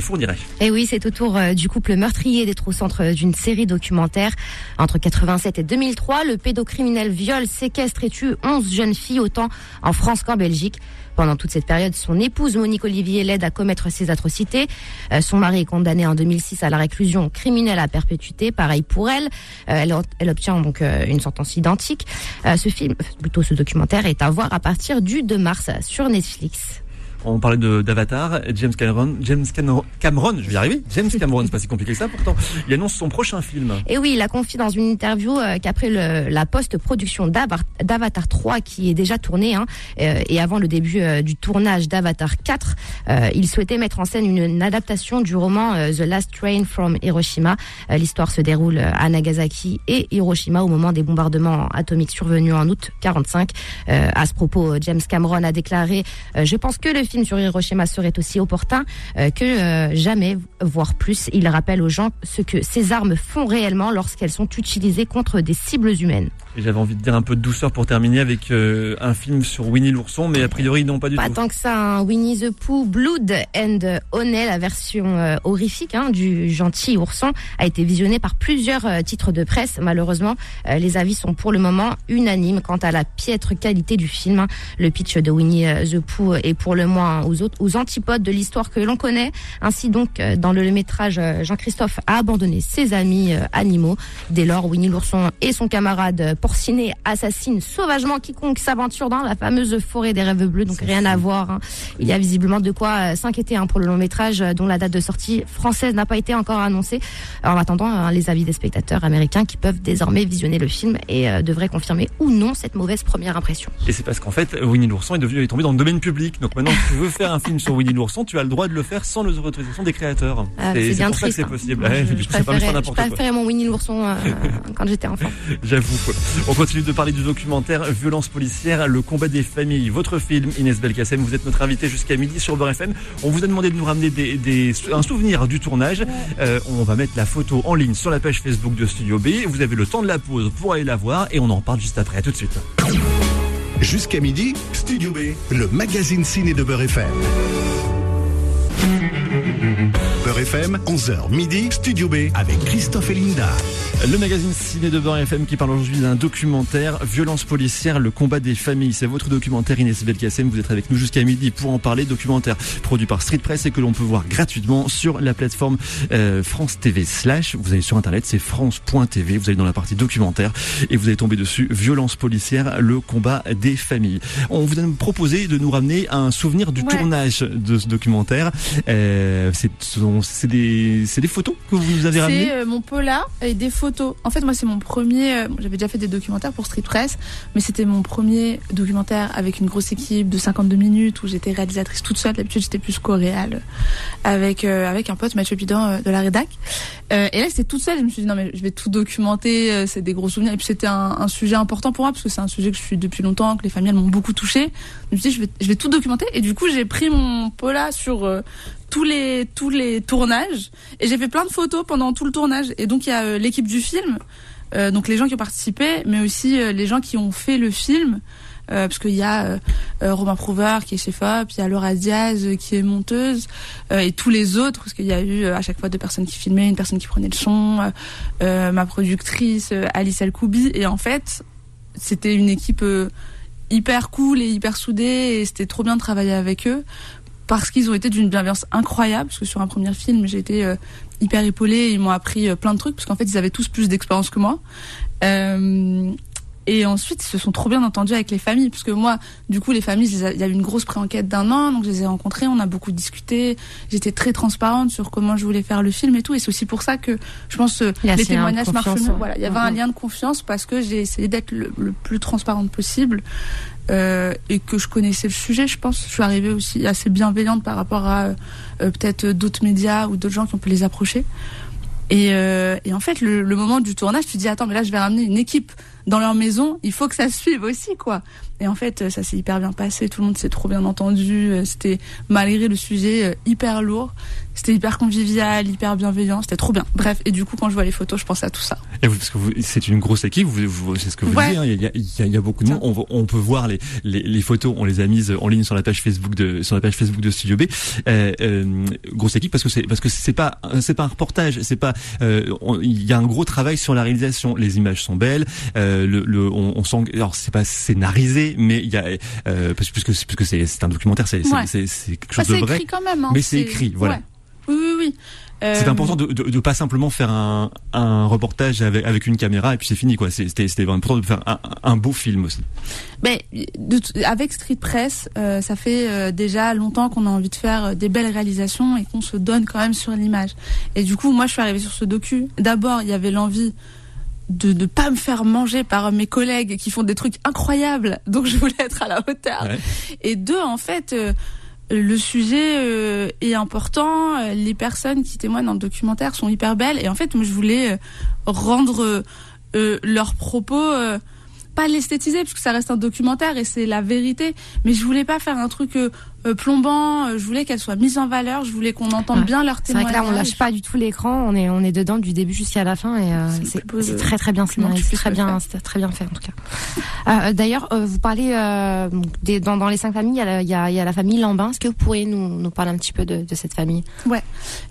Fourniret. Et oui, c'est autour du couple meurtrier d'être au centre euh, d'une série documentaire. Entre 87 et 2003, le pédocriminel viole, séquestre et tue 11 jeunes filles, autant en France qu'en Belgique. Pendant toute cette période, son épouse Monique Olivier l'aide à commettre ces atrocités. Euh, son mari est condamné en 2006 à la réclusion criminelle à perpétuité. Pareil pour elle. Euh, elle, obtient donc une sentence identique. Ce film, plutôt ce documentaire, est à voir à partir du 2 mars sur Netflix. On parlait d'Avatar, James Cameron, James Cameron, je vais y arriver. James Cameron, c'est pas si compliqué que ça pourtant. Il annonce son prochain film. Et oui, il a confié dans une interview euh, qu'après la post-production d'Ava- d'Avatar 3 qui est déjà tournée hein, euh, et avant le début euh, du tournage d'Avatar 4, euh, il souhaitait mettre en scène une, une adaptation du roman The Last Train from Hiroshima. L'histoire se déroule à Nagasaki et Hiroshima au moment des bombardements atomiques survenus en août 45. Euh, à ce propos, James Cameron a déclaré Je pense que le sur Hiroshima serait aussi opportun euh, que euh, jamais, voire plus. Il rappelle aux gens ce que ces armes font réellement lorsqu'elles sont utilisées contre des cibles humaines. Et j'avais envie de dire un peu de douceur pour terminer avec euh, un film sur Winnie l'ourson, mais a priori non pas du Pas tout. tant que ça, hein. Winnie the Pooh, Blood and Honey, la version euh, horrifique hein, du gentil ourson, a été visionnée par plusieurs euh, titres de presse. Malheureusement, euh, les avis sont pour le moment unanimes quant à la piètre qualité du film. hein. Le pitch de Winnie euh, the Pooh est pour le moins aux, autres, aux antipodes de l'histoire que l'on connaît. Ainsi donc, euh, dans le métrage, euh, Jean-Christophe a abandonné ses amis animaux. Dès lors, Winnie l'ourson et son camarade euh, porciné assassinent sauvagement quiconque s'aventure dans la fameuse forêt des rêves bleus. Donc rien à voir. hein. Il y a visiblement de quoi euh, s'inquiéter hein, pour le long métrage euh, dont la date de sortie française n'a pas été encore annoncée. En attendant euh, les avis des spectateurs américains qui peuvent désormais visionner le film et euh, devraient confirmer ou non cette mauvaise première impression. Et c'est parce qu'en fait, Winnie l'ourson est devenu est tombé dans le domaine public. Donc maintenant, si tu veux faire un film sur Winnie l'ourson, tu as le droit de le faire sans l'autorisation des créateurs. Ah, c'est bien pour triste. c'est hein. possible. Moi, Ouais, je, je c'est pas préférais, je préférais mon Winnie l'ourson euh, quand j'étais enfant. J'avoue. On continue de parler du documentaire Violence policière, le combat des familles. Votre film, Inès Belkacem, vous êtes notre invité jusqu'à midi sur Beurre FM. On vous a demandé de nous ramener un souvenir du tournage. Euh, on va mettre la photo en ligne sur la page Facebook de Studio B. Vous avez le temps de la pause pour aller la voir et on en parle juste après. À tout de suite. Jusqu'à midi, Studio B, le magazine ciné de Beurre FM. Beurre FM, 11h midi, Studio B avec Christophe et Linda. Le magazine Ciné de Beurre FM qui parle aujourd'hui d'un documentaire Violence policière, le combat des familles. C'est votre documentaire Inès Belkacem. Vous êtes avec nous jusqu'à midi pour en parler. Documentaire produit par Street Press et que l'on peut voir gratuitement sur la plateforme euh, France TV slash. Vous allez sur internet, c'est France.tv. Vous allez dans la partie documentaire et vous allez tomber dessus Violence policière, le combat des familles. On vous a proposé de nous ramener un souvenir du Ouais. tournage de ce documentaire. Euh, c'est- c'est des, des photos que vous avez ramenées. C'est euh, mon pola et des photos. En fait, moi, c'est mon premier. euh, J'avais déjà fait des documentaires pour Street Press, mais c'était mon premier documentaire avec une grosse équipe de 52 minutes où j'étais réalisatrice toute seule. D'habitude, j'étais plus co-réal avec euh, avec un pote Mathieu Pidan euh, de la rédac. Et là, j'étais toute seule. Je me suis dit non mais je vais tout documenter. C'est des gros souvenirs. Et puis c'était un, un sujet important pour moi parce que c'est un sujet que je suis depuis longtemps, que les familles m'ont beaucoup touché. Je me suis dit je vais je vais tout documenter. Et du coup, j'ai pris mon pola sur tous les tous les tournages et j'ai fait plein de photos pendant tout le tournage. Et donc il y a euh, l'équipe du film, euh, donc les gens qui ont participé, mais aussi euh, les gens qui ont fait le film. Parce qu'il y a Romain Prouver qui est chef-op, il y a Laura Diaz qui est monteuse, et tous les autres, parce qu'il y a eu à chaque fois deux personnes qui filmaient, une personne qui prenait le son, ma productrice Alice Elkoubi, et en fait, c'était une équipe hyper cool et hyper soudée, et c'était trop bien de travailler avec eux, parce qu'ils ont été d'une bienveillance incroyable, parce que sur un premier film, j'ai été euh, hyper épaulée, ils m'ont appris euh, plein de trucs, parce qu'en fait, ils avaient tous plus d'expérience que moi. Euh, et ensuite, ils se sont trop bien entendus avec les familles, parce que moi, du coup, les familles, il y a eu une grosse pré-enquête d'un an, donc je les ai rencontrés, on a beaucoup discuté. J'étais très transparente sur comment je voulais faire le film et tout, et c'est aussi pour ça que je pense les témoignages marchent mieux. ouais. Voilà, il y avait un Mhm. lien de confiance parce que j'ai essayé d'être le, le plus transparente possible. Euh, et que je connaissais le sujet, je pense. Je suis arrivée aussi assez bienveillante par rapport à euh, peut-être d'autres médias ou d'autres gens qui ont pu les approcher. Et, euh, en fait, le, moment du tournage, tu te dis attends, mais là, je vais ramener une équipe dans leur maison. Il faut que ça suive aussi, quoi. Et en fait, ça s'est hyper bien passé. Tout le monde s'est trop bien entendu. C'était malgré le sujet hyper lourd, c'était hyper convivial, hyper bienveillant. C'était trop bien. Bref, et du coup, quand je vois les photos, je pense à tout ça. Et vous, parce que vous- c'est une grosse équipe, vous, vous- c'est ce que vous Ouais. disiez. hein, Il, y a, il, y a, il y a beaucoup de monde. On, on peut voir les, les, les photos. On les a mises en ligne sur la page Facebook de sur la page Facebook de Studio B. Euh, euh, grosse équipe parce que c'est parce que c'est pas c'est pas un reportage. C'est pas. euh, on- Il y a un gros travail sur la réalisation. Les images sont belles. Euh, le, le on, on sent. Alors c'est pas scénarisé, mais il y a euh, parce que puisque c'est- puisque c'est un documentaire. C'est Ouais. quelque Bah, chose de c'est vrai. écrit quand même. hein. Mais c'est écrit. Voilà. ouais. Oui, oui, oui. C'est Euh, important de, de, de pas simplement faire un, un reportage avec, avec une caméra et puis c'est fini quoi. C'était vraiment important de faire un, un beau film aussi. Ben, de t- avec Street Press, euh, ça fait euh, déjà longtemps qu'on a envie de faire des belles réalisations et qu'on se donne quand même sur l'image. Et du coup, moi, je suis arrivée sur ce docu. D'abord, il y avait l'envie de ne pas me faire manger par mes collègues qui font des trucs incroyables, donc je voulais être à la hauteur. Ouais. Et deux, en fait, euh, le sujet euh, est important. euh, Les personnes qui témoignent dans le documentaire sont hyper belles. Et en fait, moi, je voulais euh, rendre leurs propos pas l'esthétiser parce que ça reste un documentaire et c'est la vérité. Mais je voulais pas faire un truc plombant. euh, Je voulais qu'elles soient mises en valeur. Je voulais qu'on entende Ouais. bien leurs C'est vrai que là, on lâche pas du tout l'écran. On est, on est dedans du début jusqu'à la fin et euh, C'est de- très très bien scénarisé, très bien, très bien fait en tout cas. Euh, D'ailleurs, euh, vous parlez euh, des, dans, dans les cinq familles, il y a il y a, il y a la famille Lambin. Est-ce que vous pourriez nous, nous parler un petit peu de, de cette famille? Ouais.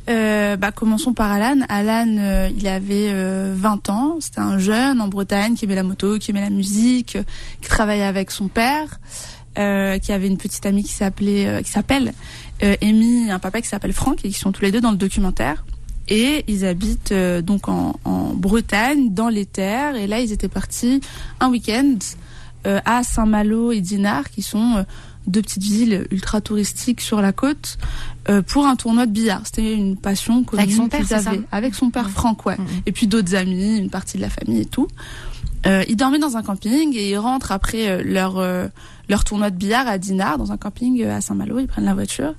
Euh, bah, commençons par Alan. Alan, euh, il avait euh, 20 ans. C'était un jeune en Bretagne qui aimait la moto, qui aimait la musique, euh, qui travaillait avec son père, euh, qui avait une petite amie qui s'appelait, euh, qui s'appelle euh, Amy, et un papa qui s'appelle Franck, et qui sont tous les deux dans le documentaire. Et ils habitent donc en, en Bretagne, dans les terres. Et là, ils étaient partis un week-end à Saint-Malo et Dinard, qui sont deux petites villes ultra touristiques sur la côte, euh, pour un tournoi de billard. C'était une passion commune Avec son père, avaient. Avec son père Ouais. Franck, ouais. Et puis d'autres amis, une partie de la famille et tout. Euh, ils dormaient dans un camping et ils rentrent après euh, leur euh, leur tournoi de billard à Dinard, dans un camping euh, à Saint-Malo. Ils prennent la voiture.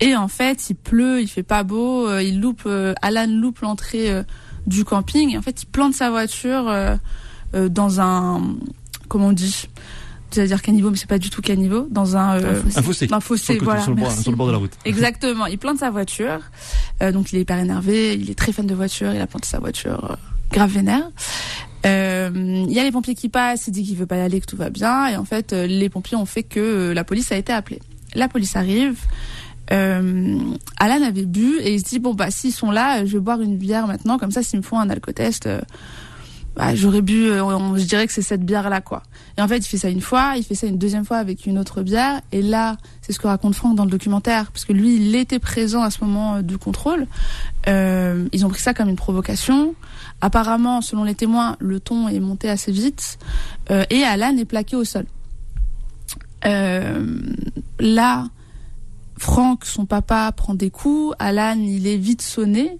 Et en fait, il pleut, il fait pas beau. euh, il loupe, euh, Alan loupe l'entrée euh, du camping. Et en fait, il plante sa voiture euh, euh, dans un, comment on dit? J'allais dire caniveau, mais c'est pas du tout caniveau. Dans un, euh, Un fossé. Un fossé, Sur voilà. sur le bord- merci. sur le bord de la route. Exactement. Il plante sa voiture. Euh, donc il est hyper énervé. Il est très fan de voiture. Il a planté sa voiture euh, grave vénère. Euh, Il y a les pompiers qui passent. Il dit qu'il veut pas y aller, que tout va bien. Et en fait, euh, les pompiers ont fait que euh, la police a été appelée. La police arrive. Euh, Alan avait bu et il se dit bon bah s'ils sont là, je vais boire une bière maintenant. Comme ça, s'ils me font un alcotest. euh, bah, j'aurais bu, euh, on- je dirais que c'est cette bière là quoi. Et en fait, il fait ça une fois, il fait ça une deuxième fois avec une autre bière. Et là, c'est ce que raconte Franck dans le documentaire, parce que lui, il était présent à ce moment euh, du contrôle. Euh, ils ont pris ça comme une provocation. Apparemment, selon les témoins, le ton est monté assez vite et Alan est plaqué au sol. Là, Franck, son papa, prend des coups. Alan, il est vite sonné.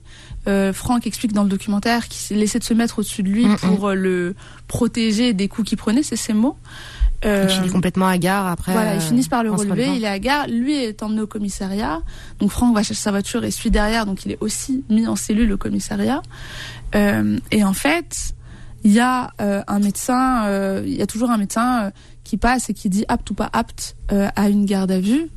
Euh, Franck explique dans le documentaire qu'il essaie de se mettre au-dessus de lui Mm, pour euh, le protéger des coups qu'il prenait, c'est ses mots. Euh, Il finit complètement à gare après. voilà, ils euh, finissent par le relever, il est à gare, lui est emmené au commissariat. Donc Franck va chercher sa voiture et suit derrière, donc il est aussi mis en cellule au commissariat. Euh, et en fait, il y a un médecin, il y a toujours un médecin qui passe et qui dit apte ou pas apte à une garde à vue.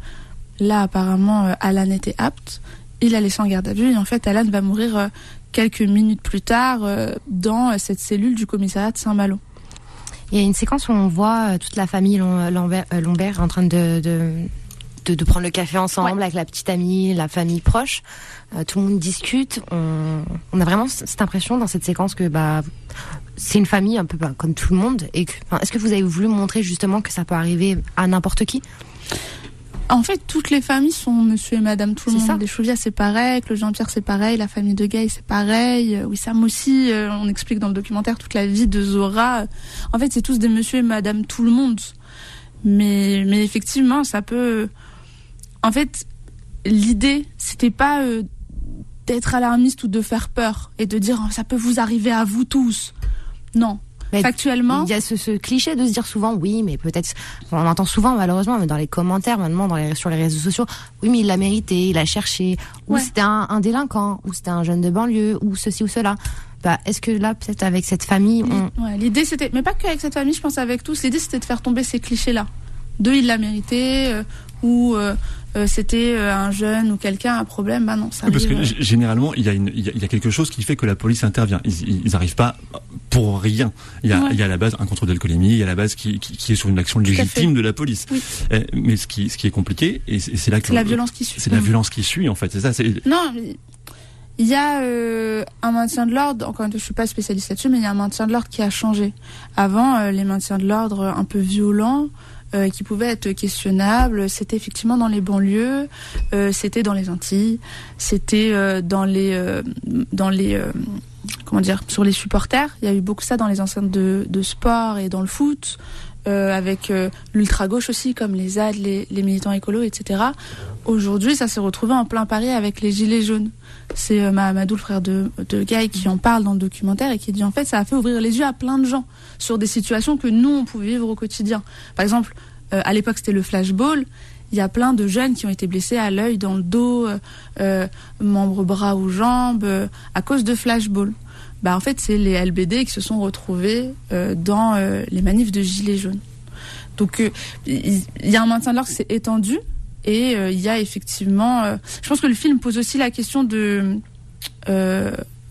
Là, apparemment, Alan était apte. Il a laissé en garde à vue et en fait, Alan va mourir euh, quelques minutes plus tard euh, dans euh, cette cellule du commissariat de Saint-Malo. Il y a une séquence où on voit toute la famille Lombert en train de, de, de, de prendre le café ensemble avec la petite amie, la famille proche. Euh, tout le monde discute. On, on a vraiment cette impression dans cette séquence que bah, c'est une famille un peu bah, comme tout le monde. Et que, enfin, est-ce que vous avez voulu montrer justement que ça peut arriver à n'importe qui? En fait, toutes les familles sont monsieur et madame tout le monde. ça. Les Chauviat, c'est pareil. Claude Jean-Pierre, c'est pareil. La famille de Gay, c'est pareil. Euh, Wissam aussi. euh, on explique dans le documentaire toute la vie de Zora. En fait, c'est tous des monsieur et madame tout le monde. Mais, mais effectivement, ça peut. En fait, l'idée, c'était pas euh, d'être alarmiste ou de faire peur et de dire ça peut vous arriver à vous tous. Non. Mais Factuellement. Il y a ce, ce cliché de se dire souvent oui, mais peut-être. On entend souvent malheureusement, mais dans les commentaires maintenant, dans les, sur les réseaux sociaux, oui, mais il l'a mérité, il a cherché, ou Ouais. c'était un, un délinquant, ou c'était un jeune de banlieue, ou ceci ou cela. Bah, est-ce que là, peut-être avec cette famille, on... Ouais, l'idée c'était, mais pas qu'avec cette famille, je pense avec tous. L'idée c'était de faire tomber ces clichés-là. Deux, il l'a mérité, euh, ou euh, euh, c'était un jeune ou quelqu'un un problème. Bah non, ça Oui, parce que euh, généralement, il y, a une, il, y a, il y a quelque chose qui fait que la police intervient. Ils n'arrivent pas pour rien. Il y, a, Ouais. il y a à la base un contrôle d'alcoolémie, il y a à la base qui, qui, qui est sur une action légitime de la police. Oui. Euh, Mais ce qui, ce qui est compliqué, et c'est là que C'est la violence qui suit. C'est la Mm. violence qui suit en fait. C'est ça. C'est Non, il y a euh, un maintien de l'ordre. Encore une fois, je suis pas spécialiste là-dessus, mais il y a un maintien de l'ordre qui a changé. Avant, euh, les maintiens de l'ordre un peu violents. euh, qui pouvaient être questionnables, c'était effectivement dans les banlieues, c'était dans les Antilles, c'était dans les dans les comment dire sur les supporters. Il y a eu beaucoup ça dans les enceintes de, de sport et dans le foot, euh, avec euh, l'ultra gauche aussi, comme les ZAD, les, militants écolos, etc. Aujourd'hui, ça s'est retrouvé en plein Paris avec les gilets jaunes. C'est euh, le frère de, de Guy, qui en parle dans le documentaire et qui dit en fait ça a fait ouvrir les yeux à plein de gens sur des situations que nous on pouvait vivre au quotidien. Par exemple, euh, à l'époque c'était le flashball. Il y a plein de jeunes qui ont été blessés à l'œil, dans le dos, euh, euh, membres, bras ou jambes, euh, à cause de flashball. Bah en fait c'est les LBD qui se sont retrouvés dans les manifs de gilets jaunes. Donc il y a un maintien de l'ordre qui s'est étendu et il y a effectivement. je pense que le film pose aussi la question de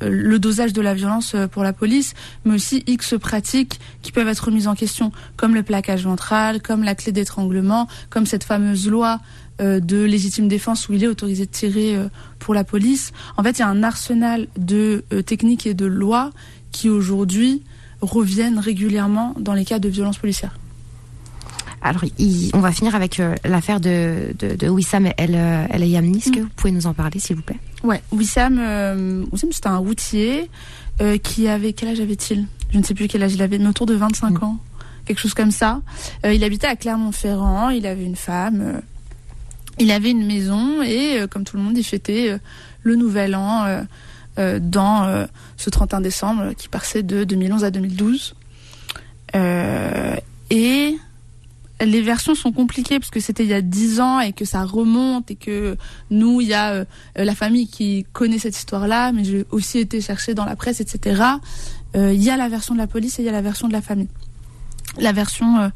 le dosage de la violence euh, pour la police, mais aussi X pratiques qui peuvent être remises en question, comme le plaquage ventral, comme la clé d'étranglement, comme cette fameuse loi euh, de légitime défense où il est autorisé de tirer euh, pour la police. En fait, il y a un arsenal de techniques et de lois qui aujourd'hui reviennent régulièrement dans les cas de violence policière. Alors, il- on va finir avec euh, l'affaire de, de, de Wissam El, euh, El Yamni. Est-ce que vous pouvez nous en parler, s'il vous plaît? Ouais, Wissam, euh, Wissam c'était un routier euh, qui avait quel âge avait-il? Je ne sais plus quel âge il avait, mais autour de 25 ans, quelque chose comme ça. Il habitait à Clermont-Ferrand, il avait une femme, il avait une maison et comme tout le monde, il fêtait le Nouvel An dans ce 31 décembre qui passait de 2011 à 2012. Euh, et les versions sont compliquées parce que c'était il y a 10 ans et que ça remonte et que nous, il y a euh, la famille qui connaît cette histoire-là, mais j'ai aussi été chercher dans la presse, etc. Euh, Il y a la version de la police et il y a la version de la famille. La version,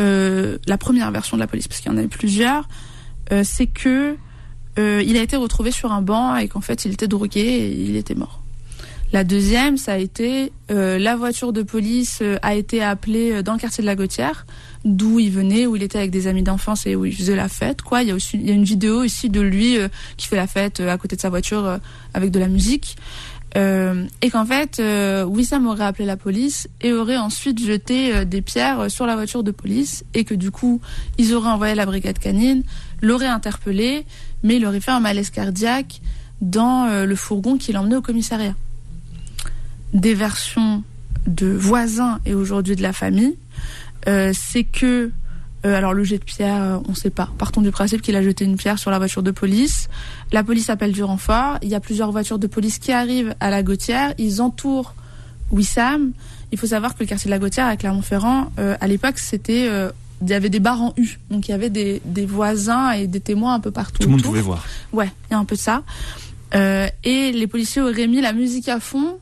euh, la première version de la police, parce qu'il y en avait plusieurs, c'est que il a été retrouvé sur un banc et qu'en fait il était drogué et il était mort. La deuxième, ça a été euh, la voiture de police euh, a été appelée euh, dans le quartier de la Gautière, d'où il venait, où il était avec des amis d'enfance et où il faisait la fête. Quoi, il y a aussi il y a une vidéo ici de lui euh, qui fait la fête euh, à côté de sa voiture avec de la musique. Euh, et qu'en fait, euh, Wissam aurait appelé la police et aurait ensuite jeté euh, des pierres sur la voiture de police et que du coup, ils auraient envoyé la brigade canine, l'auraient interpellé, mais il aurait fait un malaise cardiaque dans le fourgon qui l'emmenait au commissariat. Des versions de voisins et aujourd'hui de la famille, euh, c'est que Euh, alors le jet de pierre, euh, on ne sait pas. Partons du principe qu'il a jeté une pierre sur la voiture de police. La police appelle du renfort. Il y a plusieurs voitures de police qui arrivent à la Gautière. Ils entourent Wissam. Il faut savoir que le quartier de la Gautière à Clermont-Ferrand, euh, à l'époque, c'était euh, il y avait des bars en U. Donc il y avait des, des voisins et des témoins un peu partout. Tout le monde pouvait voir. Ouais, il y a un peu de ça. Euh, et les policiers auraient mis la musique à fond,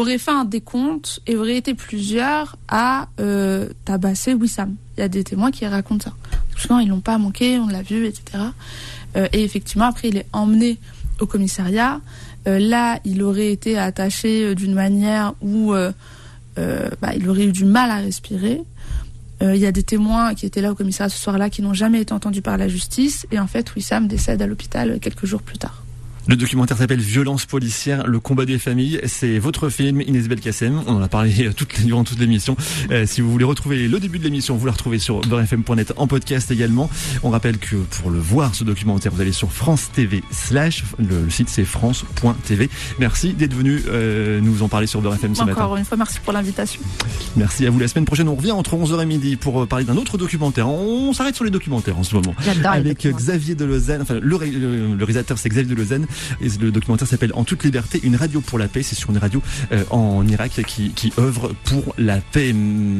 auraient fait un décompte et auraient été plusieurs à euh, tabasser Wissam. Il y a des témoins qui racontent ça. Souvent, ils l'ont pas manqué, on l'a vu, etc. Euh, et effectivement, après, il est emmené au commissariat. Euh, là, il aurait été attaché d'une manière où bah, il aurait eu du mal à respirer. Il y a des témoins qui étaient là au commissariat ce soir-là qui n'ont jamais été entendus par la justice. Et en fait, Wissam décède à l'hôpital quelques jours plus tard. Le documentaire s'appelle Violence policière, le combat des familles. C'est votre film, Inès Belkacem. On en a parlé euh, toute, durant toute l'émission. Euh, si vous voulez retrouver le début de l'émission, vous la retrouvez sur beurrefm.net en podcast également. On rappelle que pour le voir, ce documentaire, vous allez sur France TV slash, le, le site c'est france.tv. Merci d'être venu euh, nous en parler sur Beurre FM ce matin. Encore une fois, merci pour l'invitation. Merci à vous. La semaine prochaine, on revient entre 11h et midi pour parler d'un autre documentaire. On s'arrête sur les documentaires en ce moment. Avec Xavier de Lausanne. Enfin, le, ré- le- le réalisateur, c'est Xavier de Lausanne. Le documentaire s'appelle En toute liberté, une radio pour la paix. C'est sur une radio euh, en Irak qui, qui œuvre pour la paix.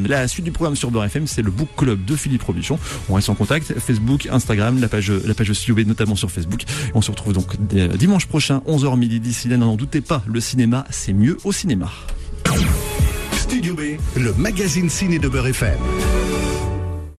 La suite du programme sur Beurre FM, c'est le book club de Philippe Robichon. On reste en contact. Facebook, Instagram, la page, la page Studio B, notamment sur Facebook. On se retrouve donc euh, dimanche prochain, 11h midi. D'ici là, n'en doutez pas, le cinéma, c'est mieux au cinéma. Studio B, le magazine ciné de Beurre FM.